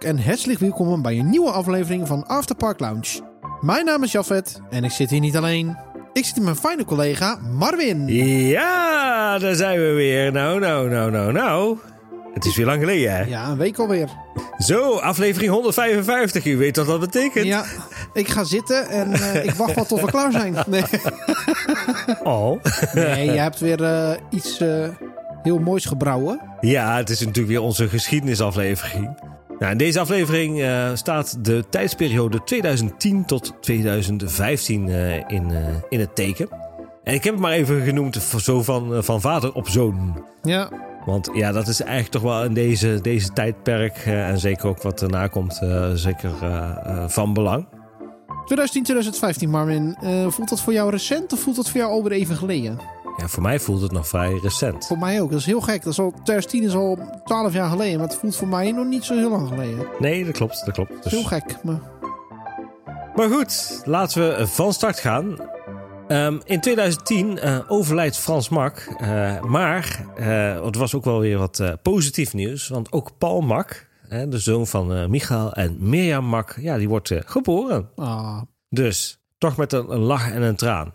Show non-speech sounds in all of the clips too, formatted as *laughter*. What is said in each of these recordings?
En hartelijk welkom bij een nieuwe aflevering van Afterpark Lounge. Mijn naam is Jafet en ik zit hier niet alleen. Ik zit met mijn fijne collega Marvin. Ja, daar zijn we weer. Nou, nou, nou, nou, nou. Het is weer lang geleden, hè? Ja, een week alweer. Zo, aflevering 155. U weet wat dat betekent. Ja, ik ga zitten en eh, ik wacht wel tot we klaar zijn. Nee, *laughs* Oh. nee je hebt weer eh, iets eh, heel moois gebrouwen. Ja, het is natuurlijk weer onze geschiedenisaflevering. Nou, in deze aflevering eh, staat de tijdsperiode 2010 tot 2015 eh, in, eh, in het teken. En ik heb het maar even genoemd zo van, van vader op zoon. Ja, Want ja, dat is eigenlijk toch wel in deze, deze tijdperk en zeker ook wat erna komt, zeker van belang. 2010, 2015 Marvin. Voelt dat voor jou recent of voelt dat voor jou alweer even geleden? Ja, voor mij voelt het nog vrij recent. Voor mij ook. Dat is heel gek. Dat is al, 2010 is al 12 jaar geleden, maar het voelt voor mij nog niet zo heel lang geleden. Nee, dat klopt, dat klopt. Dus- Heel gek, maar... Maar goed, laten we van start gaan. Ehm, in 2010 eh, overlijdt Frans Mak. eh, maar eh het was ook wel weer wat eh, positief nieuws. Want ook Paul Mak, de zoon van eh, Michael en Mirjam Mak, ja, die wordt eh, geboren. Ah, Dus toch met een, een lach en een traan.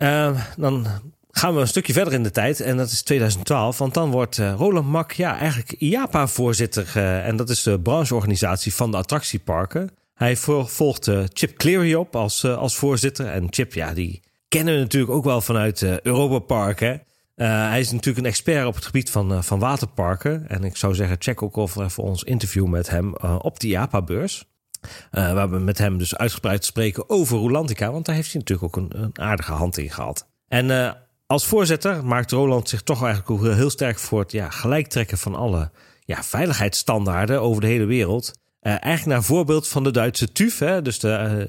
Ehm, dan gaan we een stukje verder in de tijd. En dat is 2012. Want dan wordt eh, Roland Mak ja, eigenlijk IAPA-voorzitter. eh, en dat is de brancheorganisatie van de attractieparken. Hij vo- volgt eh, Chip Cleary op als, als voorzitter. En Chip, ja, die kennen we natuurlijk ook wel vanuit Europa Park. Hè? Hij is natuurlijk een expert op het gebied van, van waterparken. En ik zou zeggen, check ook of even ons interview met hem op de IAPA-beurs. Eh, waar we met hem dus uitgebreid spreken over Rolantica. Want daar heeft hij natuurlijk ook een, een aardige hand in gehad. En eh, als voorzitter maakt Roland zich toch eigenlijk ook heel sterk voor het ja, gelijktrekken van alle ja, veiligheidsstandaarden over de hele wereld. Eh, eigenlijk naar voorbeeld van de Duitse TÜV, hè, dus de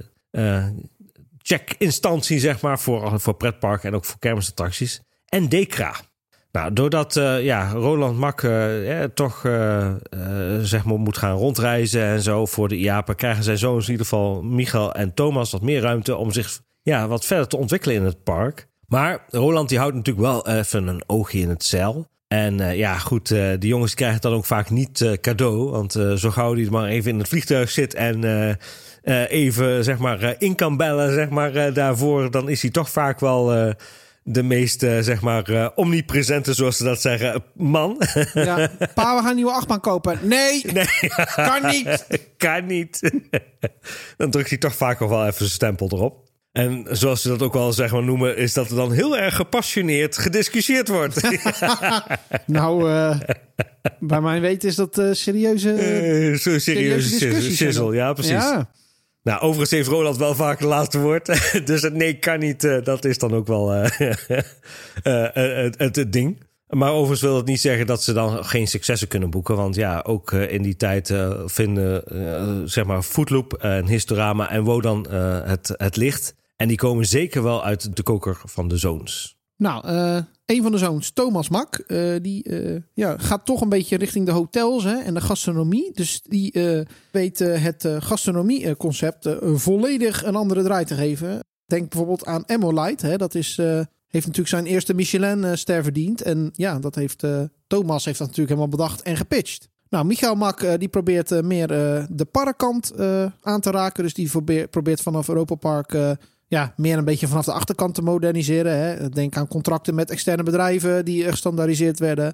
check-instantie zeg maar voor, voor pretparken en ook voor kermisattracties. En DECRA. Nou, doordat eh, ja, Roland Mak eh, toch eh, zeg maar moet gaan rondreizen en zo voor de IAPA, krijgen zijn zoons in ieder geval Michael en Thomas wat meer ruimte om zich ja, wat verder te ontwikkelen in het park. Maar Roland die houdt natuurlijk wel even een oogje in het zeil. En ja, goed, de jongens krijgen het dan ook vaak niet cadeau. Want zo gauw die maar even in het vliegtuig zit en even zeg maar in kan bellen, zeg maar daarvoor, dan is hij toch vaak wel de meest eh, zeg maar eh, omnipresente, zoals ze dat zeggen, man. ja. *laughs* Pa, we gaan een nieuwe achtbaan kopen. Nee, nee, *laughs* kan niet. *laughs* kan niet. dan drukt hij toch vaak nog wel even zijn stempel erop. En zoals ze dat ook wel zeg maar noemen, is dat er dan heel erg gepassioneerd gediscussieerd wordt. Nou, eh, bij mijn weten is dat serieuze... Serieuze serieuze shizzle, ja precies. Ja. Nou, overigens heeft Roland wel vaak het laatste woord. *laughs* dus het nee kan niet, eh, dat is dan ook wel *laughs* eh, eh, het, het, het ding. Maar overigens wil dat niet zeggen dat ze dan geen successen kunnen boeken. Want ja, ook in die tijd vinden zeg maar Footloop en Historama en Wodan het, het licht. En die komen zeker wel uit de koker van de zoons. Nou, een van de zoons, Thomas Mak, eh, die eh, ja, gaat toch een beetje richting de hotels hè, en de gastronomie. Dus die eh, weet het gastronomieconcept volledig een andere draai te geven. Denk bijvoorbeeld aan Emolite. Hè, dat is, heeft natuurlijk zijn eerste Michelin-ster verdiend. En ja, dat heeft Thomas heeft dat natuurlijk helemaal bedacht en gepitcht. Nou, Michael Mak die probeert meer de parkkant aan te raken. Dus die probeert, vanaf Europa Park ja, meer een beetje vanaf de achterkant te moderniseren. Hè. Denk aan contracten met externe bedrijven die gestandaardiseerd werden.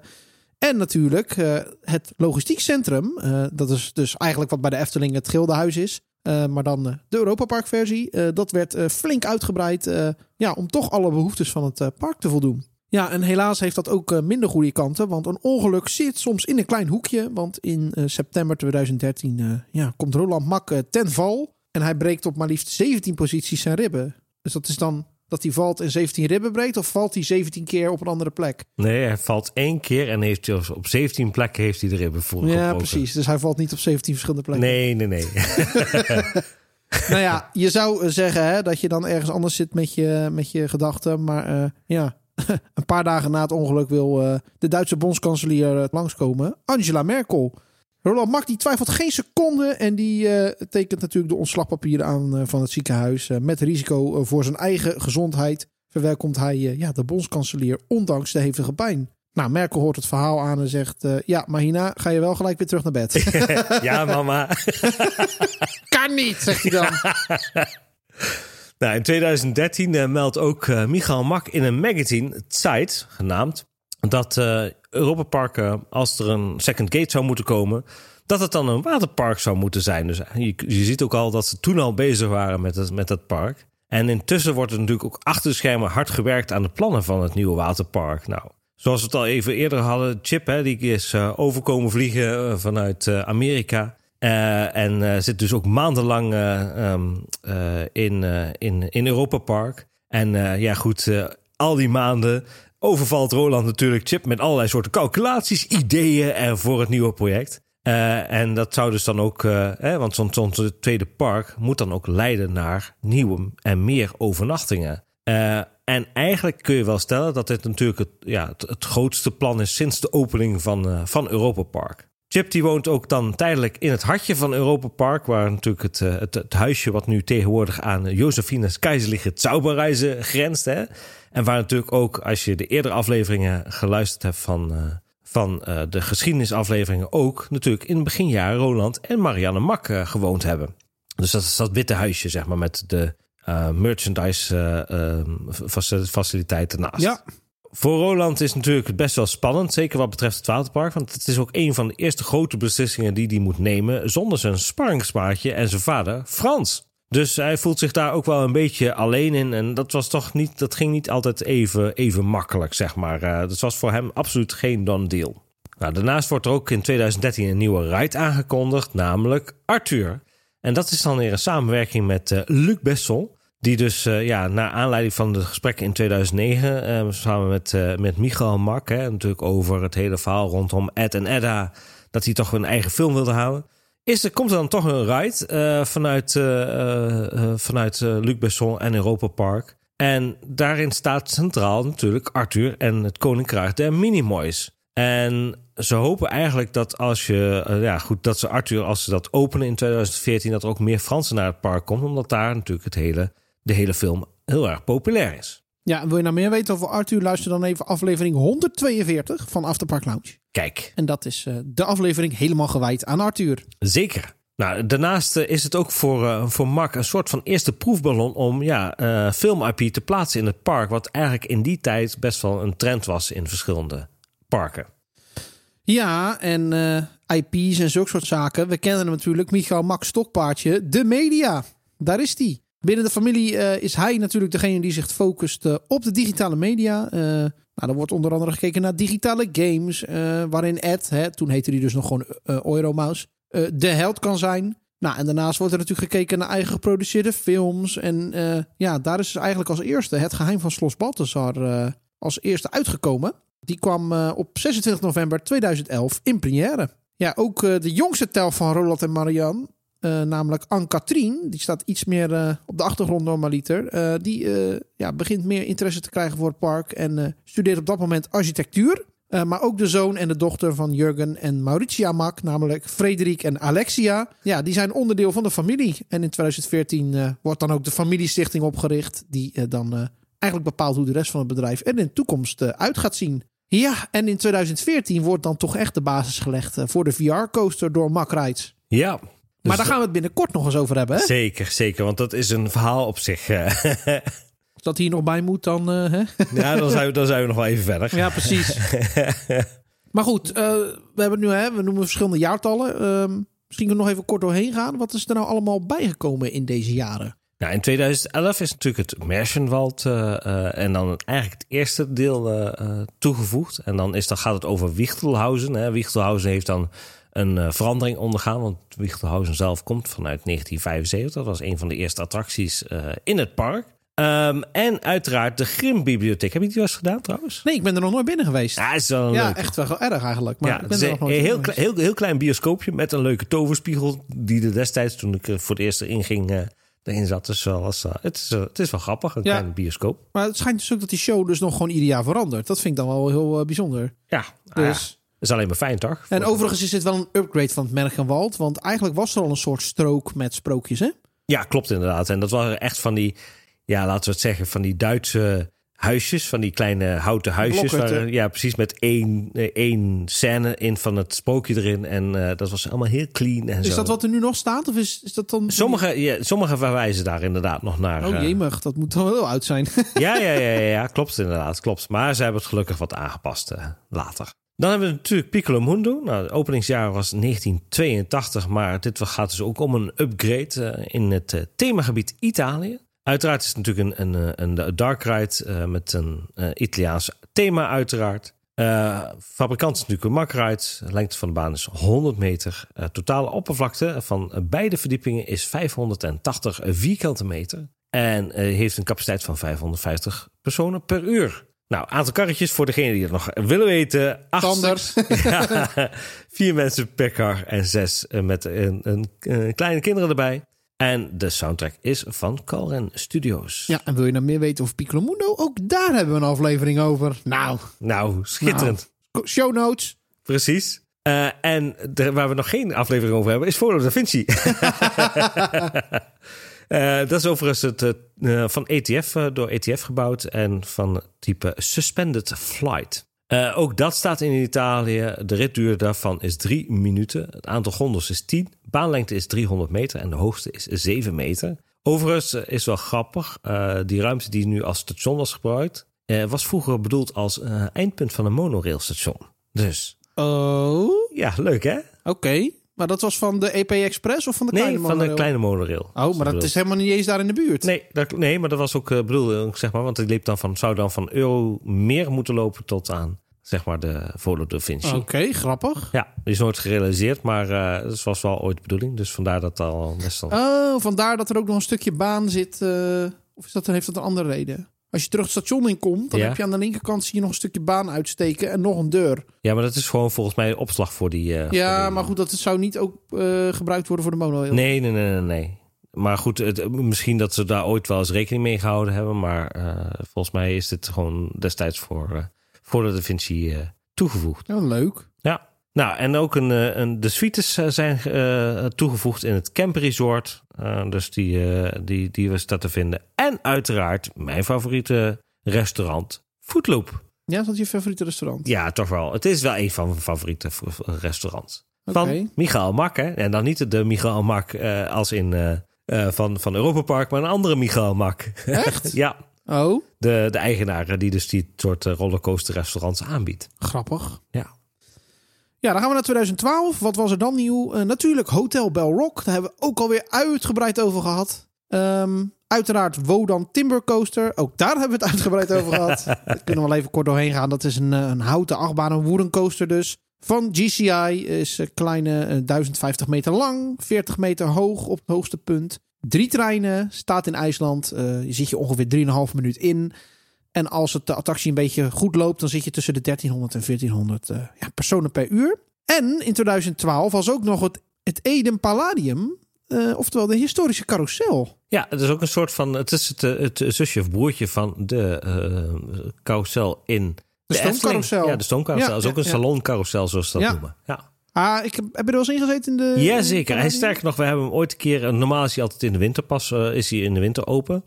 En natuurlijk eh, het logistiek centrum. Eh, dat is dus eigenlijk wat bij de Efteling het Gildenhuis is. Eh, maar dan de Europa Park versie. Dat werd flink uitgebreid ja, om toch alle behoeftes van het park te voldoen. Ja, en helaas heeft dat ook minder goede kanten. Want een ongeluk zit soms in een klein hoekje. Want in september 2013 eh, ja, komt Roland Mak ten val. En hij breekt op maar liefst 17 posities zijn ribben. Dus dat is dan dat hij valt en 17 ribben breekt? Of valt hij 17 keer op een andere plek? Nee, hij valt één keer en heeft hij op 17 plekken heeft hij de ribben voor. Ja, precies. Dus hij valt niet op 17 verschillende plekken. Nee, nee, nee. *laughs* *laughs* Nou ja, je zou eh, zeggen hè, dat je dan ergens anders zit met je, met je gedachten. Maar eh, ja, *laughs* een paar dagen na het ongeluk wil eh, de Duitse bondskanselier langskomen. Angela Merkel. Roland Mak die twijfelt geen seconde en die eh, tekent natuurlijk de ontslagpapieren aan eh, van het ziekenhuis. Eh, met risico voor zijn eigen gezondheid verwelkomt hij ja, de bondskanselier ondanks de hevige pijn. Nou, Merkel hoort het verhaal aan en zegt... ja, maar hierna ga je wel gelijk weer terug naar bed. *laughs* ja, mama. *laughs* kan niet, zegt hij dan. *laughs* Nou, in 2013 eh, meldt ook eh, Michael Mak in een magazine, Zeit genaamd, dat eh Europa Park, eh, als er een second gate zou moeten komen, dat het dan een waterpark zou moeten zijn. Dus je, je ziet ook al dat ze toen al bezig waren met, het, met dat park. En intussen wordt er natuurlijk ook achter de schermen hard gewerkt aan de plannen van het nieuwe waterpark. Nou, zoals we het al even eerder hadden, Chip, hè, die is eh, overkomen vliegen eh, vanuit eh, Amerika. Eh, en eh, zit dus ook maandenlang eh, ehm, eh, in, eh, in, in Europa Park. En eh, ja, goed, eh, al die maanden overvalt Roland natuurlijk Chip met allerlei soorten calculaties, ideeën en voor het nieuwe project. Eh, en dat zou dus dan ook, hè, want zo'n tweede park moet dan ook leiden naar nieuwe en meer overnachtingen. Eh, en eigenlijk kun je wel stellen dat dit natuurlijk het, ja, het, grootste plan is sinds de opening van, van Europa Park. Chip die woont ook dan tijdelijk in het hartje van Europa Park, waar natuurlijk het, eh, het, het huisje wat nu tegenwoordig aan Josephines Keizerliche Zauberreizen grenst. Hè? En waar natuurlijk ook, als je de eerdere afleveringen geluisterd hebt van, eh, van eh, de geschiedenisafleveringen, ook natuurlijk in het beginjaren Roland en Marianne Mak gewoond hebben. Dus dat is dat witte huisje, zeg maar, met de merchandise faci- faciliteiten naast. Ja, Voor Roland is natuurlijk best wel spannend, zeker wat betreft het waterpark. Want het is ook een van de eerste grote beslissingen die hij moet nemen zonder zijn sparringsmaatje en zijn vader Frans. Dus hij voelt zich daar ook wel een beetje alleen in. En dat was toch niet, dat ging niet altijd even, even makkelijk, zeg maar. Eh, dat was voor hem absoluut geen done deal. Nou, daarnaast wordt er ook in 2013 een nieuwe ride aangekondigd, namelijk Arthur. En dat is dan weer een samenwerking met eh, Luc Besson. Die dus, eh, ja, naar aanleiding van de gesprekken in 2009, eh, samen met, eh, met Michael Mak, hè, natuurlijk over het hele verhaal rondom Ed en Edda, dat hij toch een eigen film wilde houden. Is er, komt er dan toch een ride vanuit, vanuit Luc Besson en Europa Park. En daarin staat centraal natuurlijk Arthur en het Koninkrijk der Minimoys. En ze hopen eigenlijk dat als je, ja goed, dat ze Arthur, als ze dat openen in 2014, dat er ook meer Fransen naar het park komt. Omdat daar natuurlijk het hele, de hele film heel erg populair is. Ja, wil je nou meer weten over Arthur? Luister dan even aflevering 142 van Afterpark Lounge. Kijk, En dat is eh, de aflevering helemaal gewijd aan Arthur. zeker. Nou, daarnaast eh, is het ook voor, eh, voor Mark een soort van eerste proefballon om ja, film-IP te plaatsen in het park. Wat eigenlijk in die tijd best wel een trend was in verschillende parken. Ja, en IP's en zulke soort zaken. We kennen hem natuurlijk, Michael Max Stokpaardje, de media. Daar is hij. Binnen de familie eh, is hij natuurlijk degene die zich focust eh, op de digitale media. Eh nou, er wordt onder andere gekeken naar digitale games, waarin Ed, hè, toen heette hij dus nog gewoon Euromouse, de held kan zijn. Nou, en daarnaast wordt er natuurlijk gekeken naar eigen geproduceerde films. En ja, daar is dus eigenlijk als eerste het geheim van Slos Balthasar eh, als eerste uitgekomen. Die kwam op 26 november 2011 in première. Ja, ook de jongste tel van Roland en Marianne, eh, namelijk Anne-Katrien, die staat iets meer eh, op de achtergrond normaliter. Eh, die ja, begint meer interesse te krijgen voor het park en studeert op dat moment architectuur. Maar ook de zoon en de dochter van Jurgen en Mauritia Mak, namelijk Frederik en Alexia. Ja, die zijn onderdeel van de familie. En in 2014 eh, wordt dan ook de familiestichting opgericht, die dan eigenlijk bepaalt hoe de rest van het bedrijf er in de toekomst uit gaat zien. Ja, en in 2014 wordt dan toch echt de basis gelegd voor de VR-coaster door Mack Rides. Ja. Maar Dus daar gaan we het binnenkort nog eens over hebben. Hè? Zeker, zeker. Want dat is een verhaal op zich. eh. *laughs* Als dat hier nog bij moet, dan... eh, hè? ja, dan zijn, we, dan zijn we nog wel even verder. Ja, precies. *laughs* maar goed, eh, we hebben nu, hè, we noemen verschillende jaartallen. Ehm, misschien kunnen we nog even kort doorheen gaan. Wat is er nou allemaal bijgekomen in deze jaren? Nou, in 2011 is natuurlijk het Märchenwald en dan eigenlijk het eerste deel toegevoegd. En dan, is, dan gaat het over Wichtelhausen. Hè. Wichtelhausen heeft dan een eh, verandering ondergaan, want Wichtelhausen zelf komt vanuit 1975. Dat was een van de eerste attracties eh, in het park. Ehm, en uiteraard de Grimbibliotheek. Heb je die wel eens gedaan trouwens? Nee, ik ben er nog nooit binnen geweest. Ja, is wel Ja, echt wel erg eigenlijk. Maar Ja, ik ben er nog een nooit heel, heel, heel klein bioscoopje met een leuke toverspiegel. Die er destijds, toen ik voor het eerst erin ging, eh, erin zat. Dus wel, was, het, is, het is wel grappig, een Ja. kleine bioscoop. Maar het schijnt dus ook dat die show dus nog gewoon ieder jaar verandert. Dat vind ik dan wel heel bijzonder. Ja, ja, Dus... dat is alleen maar fijn, toch? En overigens is dit wel een upgrade van het Mergenwald. Want eigenlijk was er al een soort strook met sprookjes, hè? Ja, klopt inderdaad. En dat waren echt van die, ja, laten we het zeggen, van die Duitse huisjes, van die kleine houten huisjes. Waar, ja, precies, met één, eh, één scène in van het sprookje erin. En eh, dat was allemaal heel clean en Is zo. dat wat er nu nog staat? Of is, is dat dan... Sommige, ja, sommige verwijzen daar inderdaad nog naar. Oh eh, jemig, dat moet wel heel oud zijn. ja, ja, ja, ja, ja, *laughs* klopt inderdaad, klopt. Maar ze hebben het gelukkig wat aangepast later. Dan hebben we natuurlijk Piccolo Mundo. Nou, het openingsjaar was 1982, maar dit gaat dus ook om een upgrade eh, in het eh, themagebied Italië. Uiteraard is het natuurlijk een, een, een, een dark ride eh, met een eh, Italiaans thema uiteraard. Eh, fabrikant is natuurlijk een makride. De lengte van de baan is 100 meter. Eh, totale oppervlakte van eh, beide verdiepingen is 580 vierkante meter. En eh, heeft een capaciteit van 550 personen per uur. Nou, aantal karretjes voor degene die het nog willen weten. Acht *laughs* ja, vier mensen per kar en zes eh, met een, een, een kleine kinderen erbij. En de soundtrack is van Calren Studios. Ja, en wil je nou meer weten over Piccolo Mundo? Ook daar hebben we een aflevering over. Nou, Nou, schitterend. show notes. Precies. Eh, en de, waar we nog geen aflevering over hebben, is Volo da Vinci. *laughs* Eh, dat is overigens het, eh, van ETF, eh, door ETF gebouwd en van type Suspended Flight. Ook dat staat in Italië. De ritduur daarvan is drie minuten. Het aantal gondels is 10. Baanlengte is 300 meter en de hoogste is 7 meter. Overigens is wel grappig. die ruimte die nu als station was gebruikt, was vroeger bedoeld als eindpunt van een monorailstation. Dus Oh, ja, leuk hè? oké. Maar dat was van de EP Express of van de Nee, kleine van de monorail? kleine monorail. Oh, maar dat is helemaal niet eens daar in de buurt. Nee, dat, nee, maar dat was ook uh, bedoeld, zeg maar, want die liep dan van, zou dan van euro meer moeten lopen tot aan, zeg maar, de Volo da Vinci. Oké, grappig. Ja, die is nooit gerealiseerd, maar uh, dat was wel ooit de bedoeling. Dus vandaar dat al best al... Oh, vandaar dat er ook nog een stukje baan zit. Uh, of is dat, heeft dat een andere reden? Als je terug het station in komt, dan Ja. heb je aan de linkerkant zie je nog een stukje baan uitsteken en nog een deur. Ja, maar dat is gewoon volgens mij opslag voor die... uh, Ja, voor die- maar goed, dat zou niet ook eh, gebruikt worden voor de monorail. Nee, nee, nee, nee, nee. Maar goed, het, misschien dat ze daar ooit wel eens rekening mee gehouden hebben. Maar uh, volgens mij is dit gewoon destijds voor, voor de Da Vinci toegevoegd. Ja, leuk. Nou, en ook een, uh, een, de suites uh, zijn uh, toegevoegd in het Camper Resort. Uh, dus die, die, die was dat te vinden. En uiteraard mijn favoriete restaurant, Foodloop. Ja, is dat je favoriete restaurant? Ja, toch wel. Het is wel een van mijn favoriete restaurants. Van. Michael Mak, hè. En dan niet de Michael Mak uh, als in uh, van, van Europa Park, maar een andere Michael Mak. *laughs* Echt? ja. Oh, De, de eigenaar die dus die soort eh, rollercoaster restaurants aanbiedt. grappig. Ja. Ja, dan gaan we naar 2012. Wat was er dan nieuw? Uh, natuurlijk Hotel Bell Rock. Daar hebben we ook alweer uitgebreid over gehad. Um, uiteraard Wodan Timber Coaster. Ook daar hebben we het uitgebreid over *laughs* gehad. Daar kunnen we wel even kort doorheen gaan. Dat is een, eh, een houten achtbaan, een wooden coaster dus. Van GCI is een kleine uh, 1050 meter lang, 40 meter hoog op het hoogste punt. Drie treinen, staat in IJsland. Uh, je zit je ongeveer 3,5 minuut in. En als het de attractie een beetje goed loopt, dan zit je tussen de 1300 en 1400 uh, ja, personen per uur. En in 2012 was ook nog het, het Eden Palladium, uh, oftewel de historische carousel. Ja, het is ook een soort van. Het is het, eh, het zusje of broertje van de uh, carousel in. De, de stoomcarousel. Ja, de stoomcarousel. Ja, is ook ja, een saloncarousel, zoals ze dat noemen. Ja. Ah, ik heb, heb je er wel eens ingezeten in de. Ja, zeker. Hij sterker nog, we hebben hem ooit een keer. Normaal is hij altijd in de winter pas. Uh, is hij in de winter open.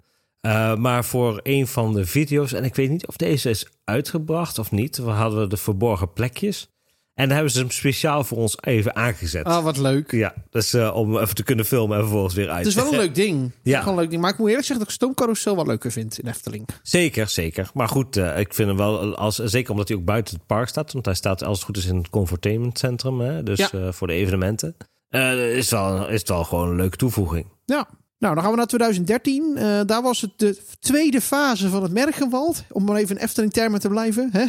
Uh, maar voor een van de video's, en ik weet niet of deze is uitgebracht of niet. We hadden de verborgen plekjes. En daar hebben ze hem speciaal voor ons even aangezet. Ah, wat leuk. Ja, dus uh, om even te kunnen filmen en vervolgens weer uit. Het is wel een leuk ding. *laughs* Ja. Gewoon een leuk ding. Maar ik moet eerlijk zeggen dat ik Stoomcarousel wel leuker vind in Efteling. Zeker, zeker. Maar goed, uh, ik vind hem wel, als, zeker omdat hij ook buiten het park staat. Want hij staat als het goed is in het Comfortainment Centrum. Hè, dus Ja. uh, voor de evenementen. Is, wel, is het wel gewoon een leuke toevoeging. Ja. Nou, dan gaan we naar 2013. Uh, daar was het de tweede fase van het Mergenwald. Om maar even in Efteling-termen te blijven. Hè?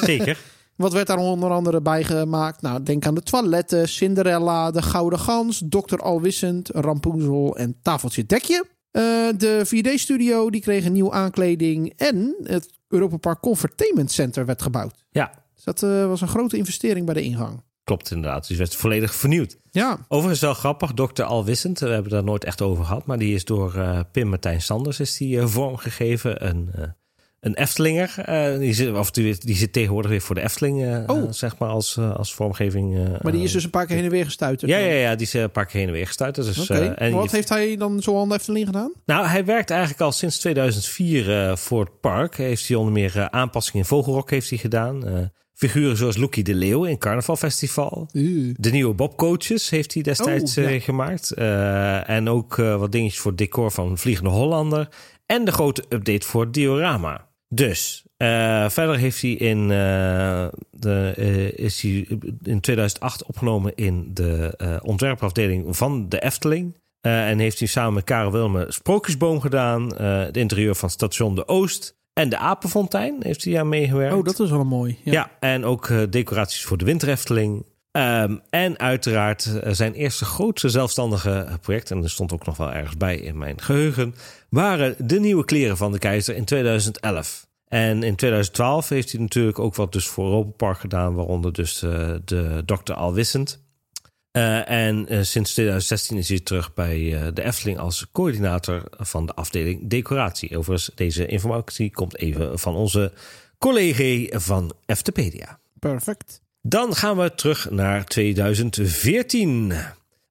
Zeker. *laughs* Wat werd daar onder andere bij gemaakt? Nou, denk aan de toiletten, Cinderella, de Gouden Gans, Dr. Alwissend, Rampoenzel en Tafeltje Dekje. Uh, de 4D-studio die kreeg een nieuwe aankleding en het Europa Park Confertainment Center werd gebouwd. Ja, Dus dat uh, was een grote investering bij de ingang. Klopt inderdaad. Dus werd volledig vernieuwd. Ja, Overigens wel grappig, Dr. Alwissend, we hebben daar nooit echt over gehad, maar die is door uh, Pim Martijn Sanders is die, uh, vormgegeven. Een, uh, een Eftelinger. Eh, die, zit, of die, die zit tegenwoordig weer voor de Efteling, eh, Oh. zeg maar, als, eh, als vormgeving. Maar die is dus een paar keer heen en weer gestuiterd. Ja, ja, ja, die is een paar keer heen en weer gestuurd. Dus, en wat je- heeft hij dan zo aan de Efteling gedaan? Nou, hij werkt eigenlijk al sinds 2004 eh, voor het park. Heeft hij onder meer aanpassingen in Vogelrok heeft hij gedaan. Figuren zoals Loekie de Leeuw in Carnaval Festival. De nieuwe Bob Coaches heeft hij destijds Oh, ja. gemaakt. En ook wat dingetjes voor het decor van Vliegende Hollander. En de grote update voor Diorama. Dus, eh, verder heeft hij in, eh, de, eh, is hij in 2008 opgenomen in de ontwerpafdeling van de Efteling. En heeft hij samen met Karel Wilme Sprookjesboom gedaan. het interieur van station De Oost. En de Apenfontein heeft hij aan meegewerkt. Oh, dat is wel mooi. Ja. Ja, en ook decoraties voor de Winterefteling. Ehm, en uiteraard eh, zijn eerste grootste zelfstandige project, en er stond ook nog wel ergens bij in mijn geheugen, waren de nieuwe kleren van de keizer in 2011. En in 2012 heeft hij natuurlijk ook wat dus voor Europa Park gedaan, waaronder dus eh, de Dr. Alwissend. Eh, en sinds 2016 is hij terug bij de Efteling als coördinator van de afdeling decoratie. Overigens, deze informatie komt even van onze collega van Eftepedia. Perfect. Dan gaan we terug naar 2014.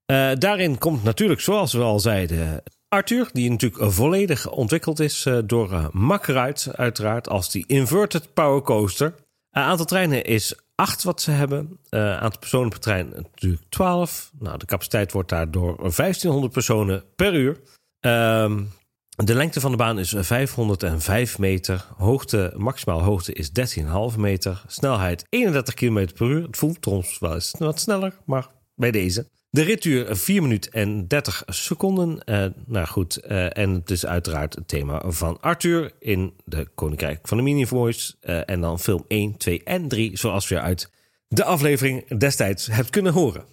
Eh, daarin komt natuurlijk, zoals we al zeiden, Arthur, die natuurlijk volledig ontwikkeld is eh, door uh, uiteraard, als die Inverted Power Coaster. Uh, aantal treinen is 8 wat ze hebben. Aantal personen per trein natuurlijk 12. Nou, de capaciteit wordt daardoor 1500 personen per uur. Ehm, de lengte van de baan is 505 meter. Hoogte, maximaal hoogte is 13,5 meter. Snelheid 31 km per uur. Het voelt soms wel eens wat sneller, maar bij deze. De ritduur 4 minuten en 30 seconden. Uh, nou goed, uh, en het is uiteraard het thema van Arthur in de Koninkrijk van de Mini-Voice. En dan film 1, 2 en 3, zoals je uit de aflevering destijds hebt kunnen horen.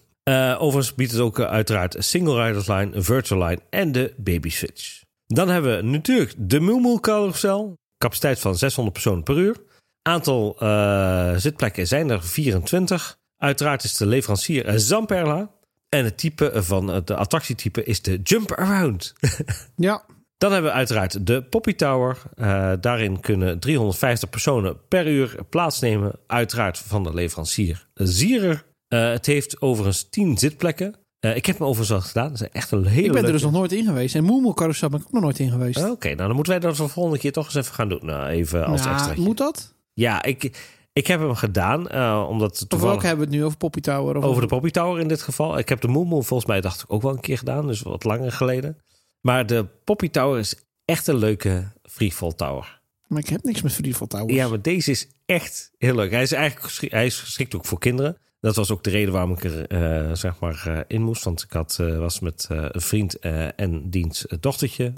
Overigens biedt het ook uiteraard Single Riders Line, Virtual Line en de Baby Switch. Dan hebben we natuurlijk de Moomul carousel. Capaciteit van 600 personen per uur. Aantal uh, zitplekken zijn er 24. Uiteraard is de leverancier Zamperla. En het type van de attractietype is de Jump Around. *laughs* ja. Dan hebben we uiteraard de Poppy Tower. Uh, daarin kunnen 350 personen per uur plaatsnemen. Uiteraard van de leverancier Zierer. Uh, het heeft overigens 10 zitplekken. Uh, ik heb hem overigens al gedaan. Dat is echt een hele Ik ben er dus nog nooit in geweest. En Moemel Carousel ben ik ook nog nooit in geweest. Oké, okay, nou dan moeten wij dat de volgende keer toch eens even gaan doen. Nou, even als ja, extra. Moet dat? Ja, ik, ik heb hem gedaan. Uh, omdat toevallig... welke hebben we het nu? Over Poppy Tower? Of over de Poppy Tower in dit geval. Ik heb de Moemel volgens mij dacht ik ook wel een keer gedaan. Dus wat langer geleden. Maar de Poppy Tower is echt een leuke freefall tower. Maar ik heb niks met freefall towers. Ja, maar deze is echt heel leuk. Hij is eigenlijk hij is geschikt ook voor kinderen. Dat was ook de reden waarom ik er uh, zeg maar uh, in moest. Want ik had, uh, was met een vriend en diens dochtertje.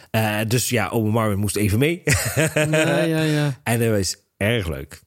dus ja, oma Marvin moest even mee. ja, ja, ja. *laughs* En dat was erg leuk.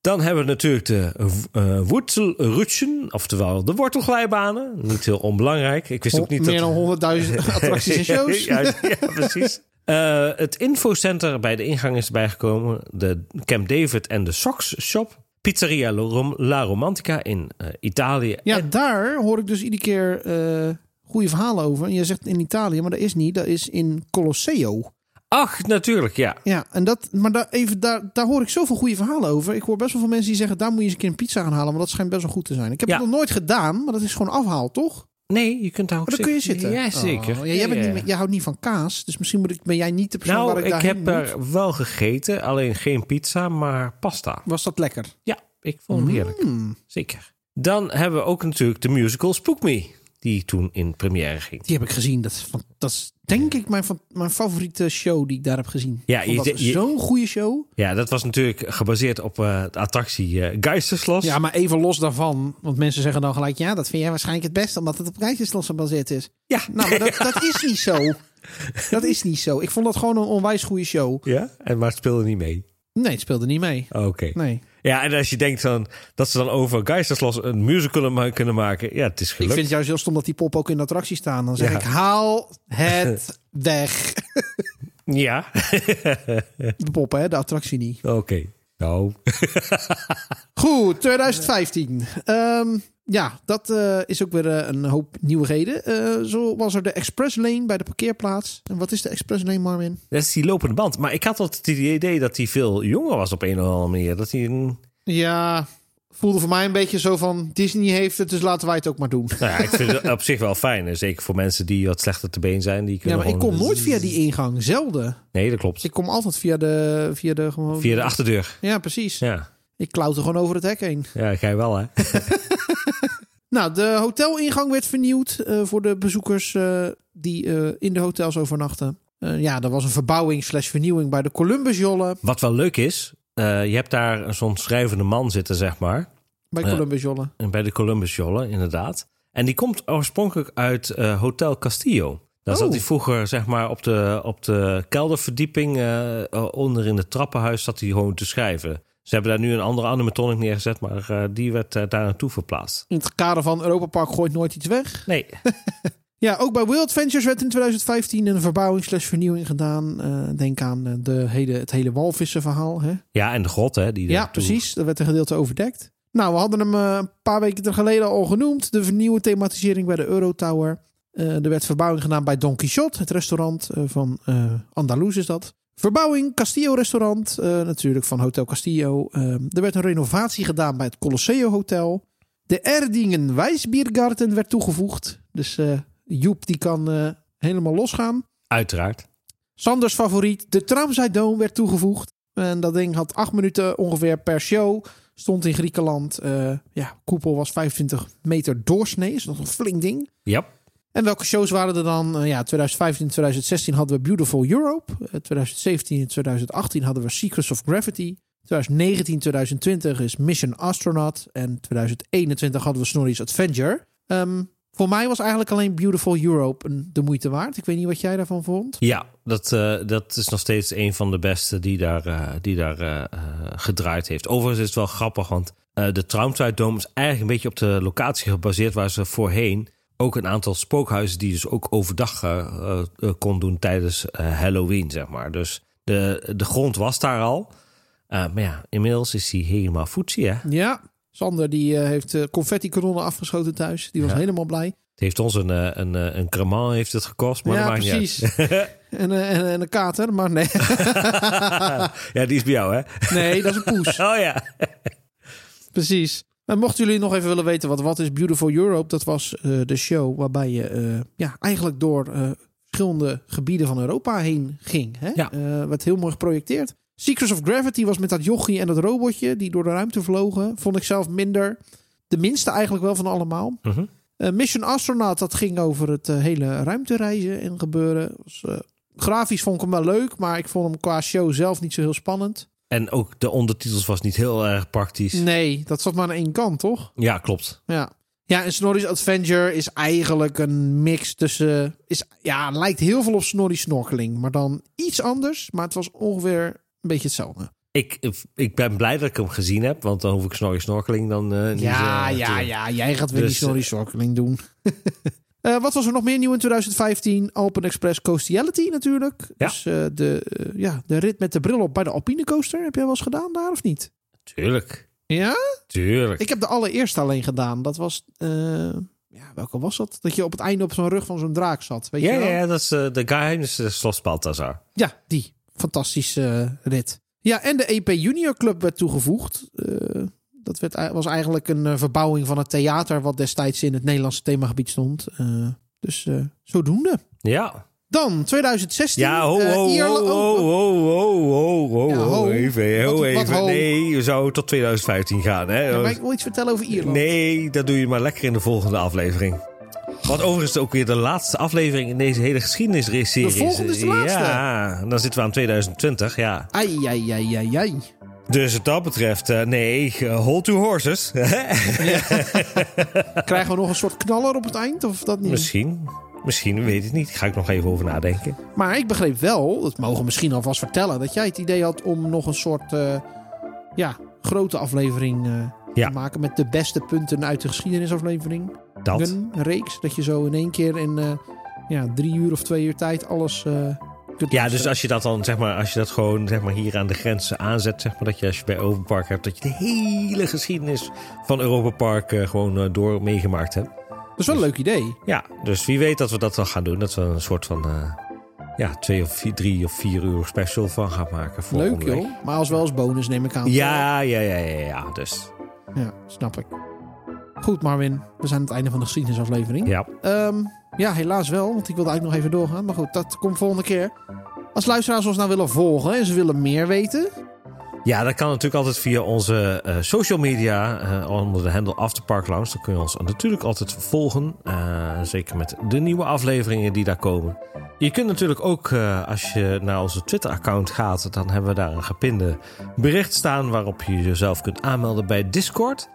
Dan hebben we natuurlijk de uh, Woertelrutschen, oftewel de wortelglijbanen. Niet heel onbelangrijk. Ik wist ook niet Meer dat... dan 100.000 *laughs* attracties en shows. ja, ja, precies. Uh, het infocenter bij de ingang is bijgekomen. De Camp David en de Sox Shop. Pizzeria La Romantica in uh, Italië. Ja, en... daar hoor ik dus iedere keer uh, goede verhalen over. En je zegt in Italië, maar dat is niet. Dat is in Colosseo. Ach, natuurlijk, ja. Ja, en dat, maar daar, even, daar, daar hoor ik zoveel goede verhalen over. Ik hoor best wel veel mensen die zeggen, daar moet je eens een keer een pizza gaan halen. Want dat schijnt best wel goed te zijn. Ik heb ja. het nog nooit gedaan, maar dat is gewoon afhaal, toch? Nee, je kunt daar ook maar dan kun je zitten. Ja, zeker. Oh, ja, jij, bent niet, jij houdt niet van kaas, dus misschien moet ik, ben jij niet de persoon nou, waar ik ik heb er wel gegeten, alleen geen pizza, maar pasta. Was dat lekker? Ja, ik vond het heerlijk. Mm. Zeker. Dan hebben we ook natuurlijk de musical Spook Me, die toen in première ging. Die heb ik gezien. Dat is, van, dat is denk ik mijn, mijn favoriete show die ik daar heb gezien. Ja, zo'n goede show. Ja, dat was natuurlijk gebaseerd op uh, de attractie uh, Geisterslos. Ja, maar even los daarvan. Want mensen zeggen dan gelijk, ja, dat vind jij waarschijnlijk het beste, omdat het op Geisterslos gebaseerd is. Ja. Nou, maar dat, dat is niet zo. *laughs* Dat is niet zo. Ik vond dat gewoon een onwijs goede show. Ja, en maar het speelde niet mee. Nee, het speelde niet mee. Oké. Okay. Nee. Ja, en als je denkt dan, dat ze dan over Geisterslos een musical kunnen maken. Ja, het is gelukt. Ik vind het juist heel stom dat die pop ook in de attractie staan. Dan zeg Ja. ik, haal het *laughs* weg. Ja. *laughs* De pop, hè? De attractie niet. Oké. Nou. *laughs* Goed, 2015. Ehm, ja, dat eh, is ook weer eh, een hoop nieuwigheden. Eh zo was er de Express Lane bij de parkeerplaats. En wat is de Express Lane, Marvin? Dat is die lopende band. Maar ik had altijd het idee dat hij veel jonger was op een of andere manier. Dat hij een... Ja, voelde voor mij een beetje zo van... Disney heeft het, dus laten wij het ook maar doen. Nou ja, ik vind het op zich wel fijn. Zeker voor mensen die wat slechter te been zijn. Die Ja, kunnen maar ik kom nooit via die ingang. Zelden. Nee, dat klopt. Ik kom altijd via de... Via de, gewoon... Via de achterdeur. Ja, precies. Ja, Ik klauter gewoon over het hek heen. ja jij wel hè. *laughs* Nou, de hotelingang werd vernieuwd eh, voor de bezoekers eh, die eh, in de hotels overnachten. Ja, er was een verbouwing slash vernieuwing bij de Columbus Jolle. Wat wel leuk is, eh, je hebt daar zo'n schrijvende man zitten, zeg maar. Bij Ja. Columbus Jolle. En Bij de Columbus Jolle, inderdaad. En die komt oorspronkelijk uit eh, Hotel Castillo. Daar zat Oh. hij vroeger, zeg maar, op de, op de kelderverdieping. eh, eh, onder in het trappenhuis zat hij gewoon te schrijven. Ze hebben daar nu een andere animatronic neergezet, maar eh, die werd eh, daar naartoe verplaatst. In het kader van Europa Park gooit nooit iets weg. Nee, *laughs* Ja, ook bij World Adventures werd in 2015 een verbouwing slash vernieuwing gedaan. Eh, denk aan eh, de hele, het hele walvissenverhaal. Hè? ja, en de grot, hè? Die Ja, precies. Daar werd een gedeelte overdekt. Nou, we hadden hem eh, een paar weken geleden al genoemd. De vernieuwde thematisering bij de Eurotower. Eh er werd verbouwing gedaan bij Don Quixote, het restaurant van Andalus is dat. Verbouwing Castillo restaurant, natuurlijk van Hotel Castillo. Er werd een renovatie gedaan bij het Colosseo Hotel. De Erdingen Wijsbiergarten werd toegevoegd. Dus Joep die kan eh, helemaal losgaan. Uiteraard. Sanders favoriet, de Tramzijdoom werd toegevoegd. En dat ding had acht minuten ongeveer per show. Stond in Griekenland. Eh, ja, koepel was 25 meter doorsnee. Is nog een flink ding. Ja. En welke shows waren er dan? Eh, ja, 2015 en 2016 hadden we Beautiful Europe. Eh, 2017 en 2018 hadden we Secrets of Gravity. 2019 2020 is Mission Astronaut. En 2021 hadden we Snorri's Adventure. Ehm, voor mij was eigenlijk alleen Beautiful Europe een, de moeite waard. Ik weet niet wat jij daarvan vond. Ja, dat, eh, dat is nog steeds een van de beste die daar, eh, die daar eh, gedraaid heeft. Overigens is het wel grappig, want de Traumtide Dome is eigenlijk een beetje op de locatie gebaseerd waar ze voorheen ook een aantal spookhuizen die dus ook overdag kon doen tijdens Halloween, zeg maar. Dus de, de grond was daar al. Maar ja, inmiddels is hij helemaal foetsie, hè? Ja, Sander die eh, heeft eh, confetti-kanonnen afgeschoten thuis. Die was Ja. helemaal blij. heeft ons een, eh, een, een cremant heeft het gekost, maar ja, dat maakt precies. niet uit. *laughs* en, en, en een kater, maar nee. *laughs* ja, die is bij jou, hè? nee, dat is een poes. *laughs* Oh ja. Precies. En mochten jullie nog even willen weten wat What is Beautiful Europe, dat was de show waarbij je ja, eigenlijk door verschillende gebieden van Europa heen ging. Hè? Ja. Werd heel mooi geprojecteerd. Secrets of Gravity was met dat jochie en dat robotje die door de ruimte vlogen. Vond ik zelf minder. De minste eigenlijk wel van allemaal. Mhm. Eh, Mission Astronaut, dat ging over het eh, hele ruimtereizen en gebeuren. Was, eh, grafisch vond ik hem wel leuk, maar ik vond hem qua show zelf niet zo heel spannend. En ook de ondertitels was niet heel erg praktisch. Nee, dat zat maar aan één kant, toch? Ja, klopt. Ja. Ja, en Snorri's Adventure is eigenlijk een mix tussen... Is, ja, lijkt heel veel op Snorri Snorkeling, maar dan iets anders. Maar het was ongeveer een beetje hetzelfde. Ik, ik ben blij dat ik hem gezien heb, want dan hoef ik snorri snorkeling dan eh, niet Ja, eh, ja, te- ja. Jij gaat weer Dus, die Snorri Snorkeling doen. *laughs* Eh, wat was er nog meer nieuw in 2015? Alpen Express Coastiality natuurlijk. Ja. Dus eh, de, eh, ja, de rit met de bril op bij de Alpine Coaster. Heb jij wel eens gedaan daar of niet? Tuurlijk, Ja? tuurlijk. Ik heb de allereerste alleen gedaan. Dat was... eh, ja, welke was dat? Dat je op het einde op zo'n rug van zo'n draak zat. Weet ja, je wel? ja, dat is eh, de Geheimnis Balthazar. Ja, die. Fantastische rit. Ja, en de EP Junior Club werd toegevoegd. Eh, dat werd, was eigenlijk een eh, verbouwing van het theater... wat destijds in het Nederlandse themagebied stond. Eh, dus zodoende. Ja. Dan, 2016. Ja, ho, ho, Ierland- ho, oh, ho, ho, ho, ho, Ja, ho. even, ho, Wat- wat even. Nee, je zou tot 2015 gaan, hè? ja, maar ik wil iets vertellen over Ierland. Nee, dat doe je maar lekker in de volgende aflevering. Wat overigens ook weer de laatste aflevering in deze hele geschiedenisserie is. De volgende is de laatste. Ja, dan zitten we aan 2020, ja. Ai, ai, ai, ai, ai. Dus wat dat betreft, eh, nee, uh, hold two horses. *laughs* Krijgen we nog een soort knaller op het eind? Of dat niet? Misschien, misschien, weet ik niet. Ga ik nog even over nadenken. Maar ik begreep wel, dat mogen we misschien alvast vertellen... dat jij het idee had om nog een soort eh, ja, grote aflevering eh, Ja. te maken... met de beste punten uit de geschiedenisaflevering. Dat. Een reeks. Dat je zo in één keer in eh, ja, drie uur of twee uur tijd alles kunt Ja, dus als je dat dan, zeg maar, als je dat gewoon zeg maar, hier aan de grens aanzet, zeg maar, dat je als je bij Europa Park hebt, dat je de hele geschiedenis van Europa Park eh, gewoon door meegemaakt hebt. Dat is wel een leuk idee. Ja, dus wie weet dat we dat dan gaan doen. Dat we een soort van ja, twee of vier, drie of vier uur special van gaan maken. Voor Leuk joh. Maar als wel als bonus neem ik aan. Ja, ja, ja, ja, ja. Dus Ja, snap ik. Goed Marvin, we zijn aan het einde van de geschiedenisaflevering. ja. Ehm, ja, helaas wel, want ik wilde eigenlijk nog even doorgaan. Maar goed, dat komt volgende keer. Als luisteraars ons nou willen volgen en ze willen meer weten... Ja, dat kan natuurlijk altijd via onze eh, social media eh, onder de handle Afterpark Lounge. Dan kun je ons natuurlijk altijd volgen. eh, zeker met de nieuwe afleveringen die daar komen. Je kunt natuurlijk ook, als je naar onze Twitter-account gaat, dan hebben we daar een gepinde bericht staan waarop je jezelf kunt aanmelden bij Discord.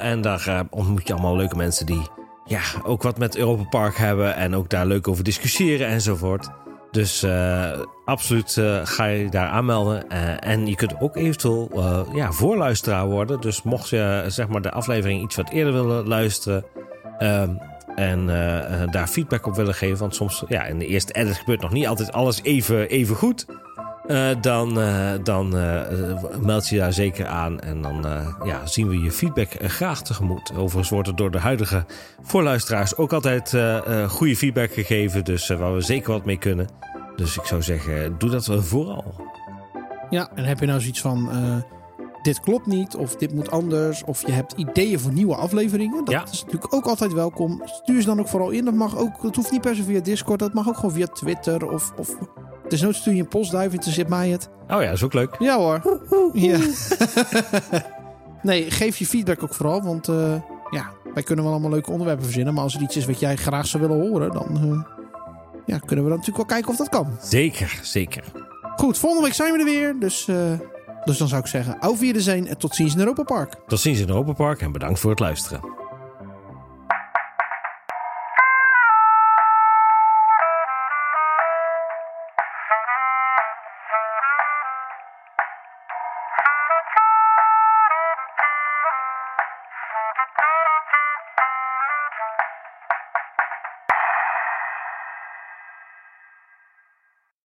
En daar ontmoet je allemaal leuke mensen die ja, ook wat met Europa Park hebben en ook daar leuk over discussiëren enzovoort. Dus eh, absoluut eh, ga je daar aanmelden. Eh, en je kunt ook eventueel ja, voorluisteraar worden. Dus mocht je zeg maar, de aflevering iets wat eerder willen luisteren. ehm, en daar feedback op willen geven. Want soms ja, in de eerste edit gebeurt nog niet altijd alles even, even goed. Eh, dan eh, dan eh, meld je daar zeker aan. En dan ja, zien we je feedback graag tegemoet. Overigens wordt er door de huidige voorluisteraars ook altijd goede feedback gegeven. Dus waar we zeker wat mee kunnen. Dus ik zou zeggen, doe dat vooral. Ja, en heb je nou zoiets van... dit klopt niet, of dit moet anders... of je hebt ideeën voor nieuwe afleveringen... dat Ja. is natuurlijk ook altijd welkom. Stuur ze dan ook vooral in. Dat mag ook, het hoeft niet per se via Discord... dat mag ook gewoon via Twitter of... of Desnoods stuur je een postduif, interesseert mij het. Oh ja, dat is ook leuk. Ja hoor. Ja. *laughs* nee, geef je feedback ook vooral. Want eh, ja, wij kunnen wel allemaal leuke onderwerpen verzinnen. Maar als er iets is wat jij graag zou willen horen, dan eh, ja, kunnen we dan natuurlijk wel kijken of dat kan. Zeker, zeker. Goed, volgende week zijn we er weer. Dus, eh, dus dan zou ik zeggen, auf Wiedersehen en tot ziens in Europa Park. Tot ziens in Europa Park en bedankt voor het luisteren.